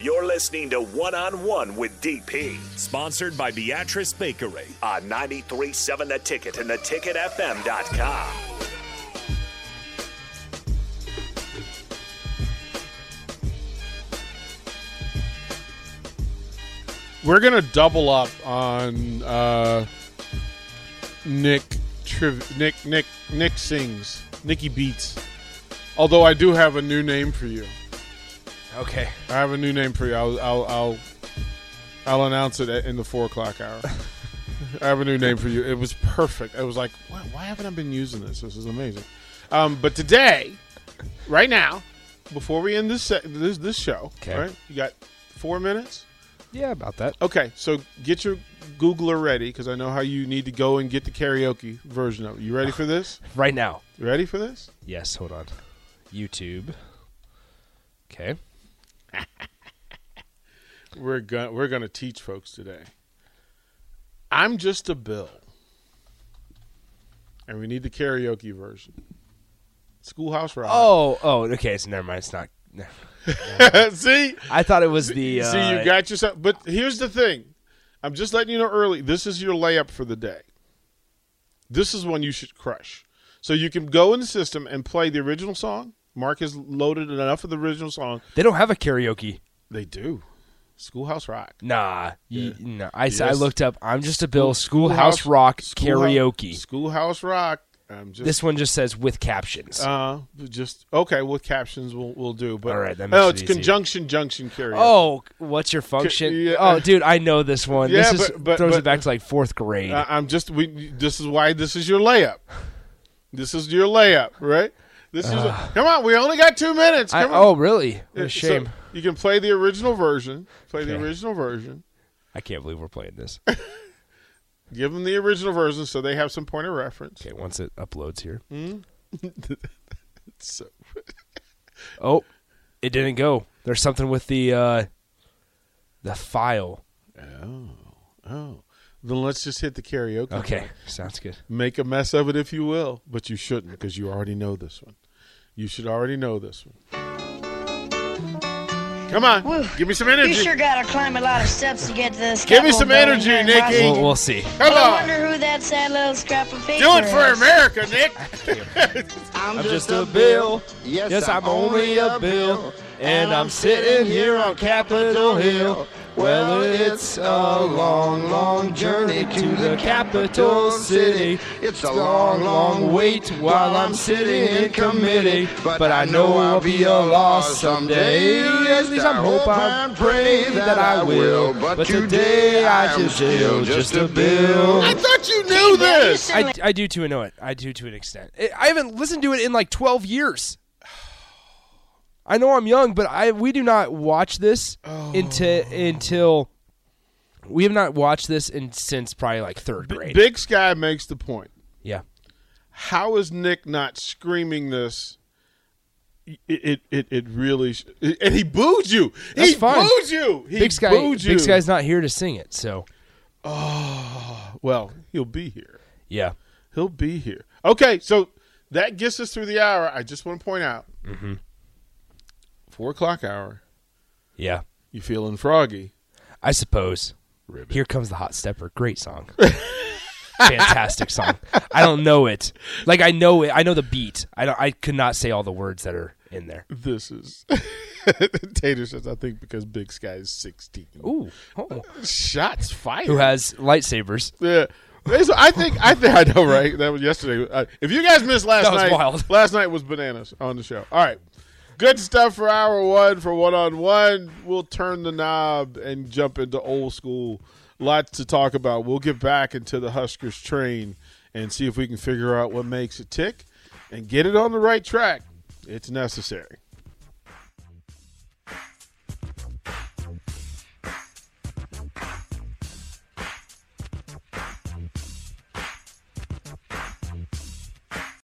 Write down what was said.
You're listening to One on One with DP, sponsored by Beatrice Bakery on 93.7 The Ticket and theticketfm.com. We're gonna double up on uh, Nick Triv- Nick Nick Nick sings Nicky Beats. Although I do have a new name for you. Okay. I have a new name for you. I'll I'll I'll, I'll announce it in the four o'clock hour. I have a new name for you. It was perfect. I was like, why, why haven't I been using this? This is amazing. Um, but today, right now, before we end this se- this this show, Okay. right? You got four minutes. Yeah, about that. Okay, so get your Googler ready because I know how you need to go and get the karaoke version of it. You ready for this? Right now. You ready for this? Yes, hold on. YouTube. Okay. We're going we're going to teach folks today. I'm just a bill. And we need the karaoke version. Schoolhouse Rock. Oh, oh, okay. So never mind. It's not. no. See? I thought it was the. Uh, See, you got yourself. But here's the thing. I'm just letting you know early. This is your layup for the day. This is one you should crush. So you can go in the system and play the original song. Mark has loaded enough of the original song. They don't have a karaoke. They do. Schoolhouse Rock. Nah, you, no. I, Yes. I looked up. I'm just a Bill. Schoolhouse Rock Schoolhouse- karaoke. Schoolhouse Rock. I'm just This one just says with captions. Uh, just okay. With captions, we'll we'll do. But All right, that no, it's it conjunction junction karaoke. oh, what's your function? yeah, oh, dude, I know this one. yeah, this is, but- but- throws but- it back to like fourth grade. I'm just. We. This is why this is your layup. This is your layup, right? This is. come on, we only got two minutes. I, on. oh, really? What a so shame. you can play the original version. Play the original version. I can't believe we're playing this. Give them the original version so they have some point of reference. Okay, once it uploads here. So, Oh, it didn't go. There's something with the uh the file. oh, then let's just hit the karaoke. Okay, part. sounds good. Make a mess of it if you will, but you shouldn't because you already know this one. You should already know this one. Come on, Woo. give me some energy. You sure gotta climb a lot of steps to get to this. Give me some energy, here Nikki. We'll, we'll see. Come oh, I on, wonder who that sad little scrap of paper do it for is. America, Nick. I'm just a bill. Yes, I'm only a bill. And I'm sitting here on Capitol Hill. Well, it's a long, long journey to the capital city. It's a long, long wait while I'm sitting in committee. But I know I'll be a law someday. At least I hope I pray that I will. But today I just feel just a bill. I thought you knew this. I, I do to know it. I do to an extent. I I haven't listened to it in like 12 years. I know I'm young, but I we do not watch this until until we have not watched this in since probably like third grade. Big Sky makes the point. yeah. How is Nick not screaming this it it it, it really sh- and he booed you. That's he fine. booed you. He Big Sky, booed you. Big Sky's not here to sing it, so Oh well, he'll be here. yeah. He'll be here. Okay, so that gets us through the hour. I just want to point out, Mm-hmm. Four o'clock hour. Yeah. You feeling froggy? I suppose. Here comes the hot stepper. Great song. Fantastic song. I don't know it. Like I know it. I know the beat. I don't. I could not say all the words that are in there. This is Tater says. I think because Big Sky is sixteen. Ooh. Oh. Shots fired. Who has lightsabers? Yeah. So I think I think I know right. That was yesterday. Uh, if you guys missed last That was night, wild. last night was bananas on the show. All right, good stuff for hour one for one on one. We'll turn the knob and jump into old school. Lots to talk about. We'll get back into the Huskers train and see if we can figure out what makes it tick and get it on the right track. It's necessary.